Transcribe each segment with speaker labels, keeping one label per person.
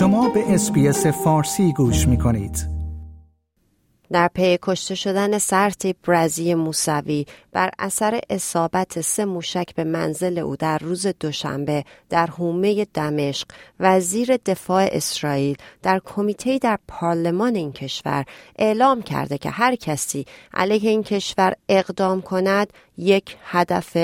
Speaker 1: شما به SBS فارسی گوش می کنید.
Speaker 2: در پی کشته شدن سرتیپ رضی موسوی بر اثر اصابت سه موشک به منزل او در روز دوشنبه در حومه دمشق وزیر دفاع اسرائیل در کمیته در پارلمان این کشور اعلام کرده که هر کسی علیه این کشور اقدام کند یک هدف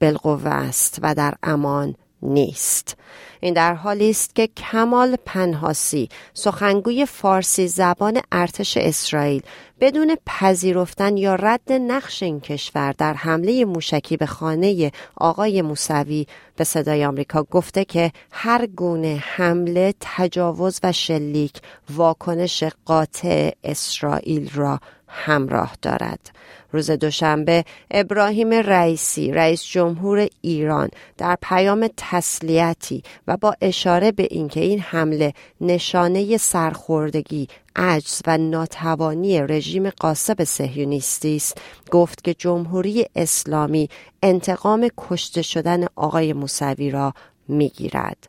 Speaker 2: بالقوه است و در امان نیست. این در حالی است که کمال پنهاسی سخنگوی فارسی زبان ارتش اسرائیل بدون پذیرفتن یا رد نقش این کشور در حمله موشکی به خانه آقای موسوی به صدای آمریکا گفته که هر گونه حمله تجاوز و شلیک واکنش قاطع اسرائیل را همراه دارد. روز دوشنبه ابراهیم رئیسی رئیس جمهور ایران در پیام تسلیتی و با اشاره به اینکه این حمله نشانه سرخوردگی عجز و ناتوانی رژیم غاصب صهیونیستی است گفت که جمهوری اسلامی انتقام کشته شدن آقای موسوی را می‌گیرد.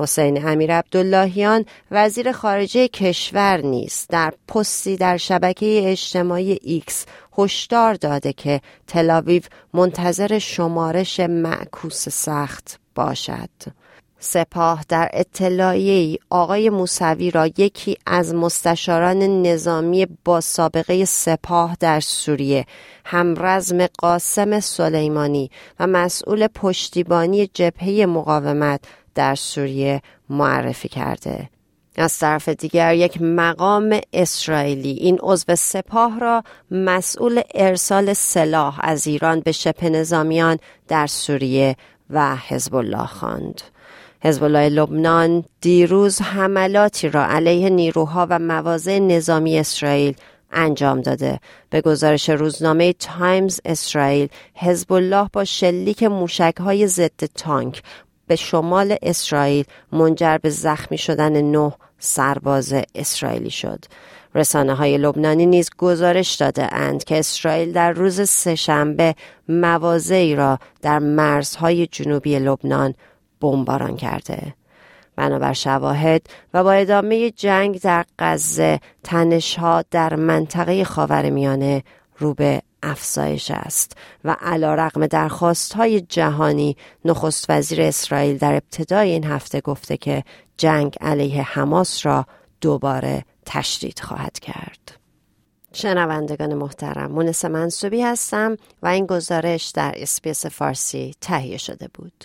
Speaker 2: حسین امیر عبداللهیان وزیر خارجه کشور نیز. در پستی در شبکه اجتماعی X هشدار داده که تلاویو منتظر شمارش معکوس سخت باشد. سپاه در اطلاعیه آقای موسوی را یکی از مستشاران نظامی با سابقه سپاه در سوریه همرزم قاسم سلیمانی و مسئول پشتیبانی جبهه مقاومت در سوریه معرفی کرده از طرف دیگر یک مقام اسرائیلی این عضو سپاه را مسئول ارسال سلاح از ایران به شبه نظامیان در سوریه و حزب الله خواند. حزب الله لبنان دیروز حملاتی را علیه نیروها و مواضع نظامی اسرائیل انجام داده به گزارش روزنامه تایمز اسرائیل حزب الله با شلیک موشک های ضد تانک به شمال اسرائیل منجر به زخمی شدن نه سرباز اسرائیلی شد. رسانه های لبنانی نیز گزارش داده اند که اسرائیل در روز سهشنبه مواضعی را در مرزهای جنوبی لبنان بمباران کرده. بنابر شواهد و با ادامه جنگ در غزه تنشها در منطقه خاورمیانه رو به افزایش است و علا رقم درخواست های جهانی نخست وزیر اسرائیل در ابتدای این هفته گفته که جنگ علیه حماس را دوباره تشدید خواهد کرد. شنوندگان محترم مونس منصوبی هستم و این گزارش در SBS فارسی تهیه شده بود.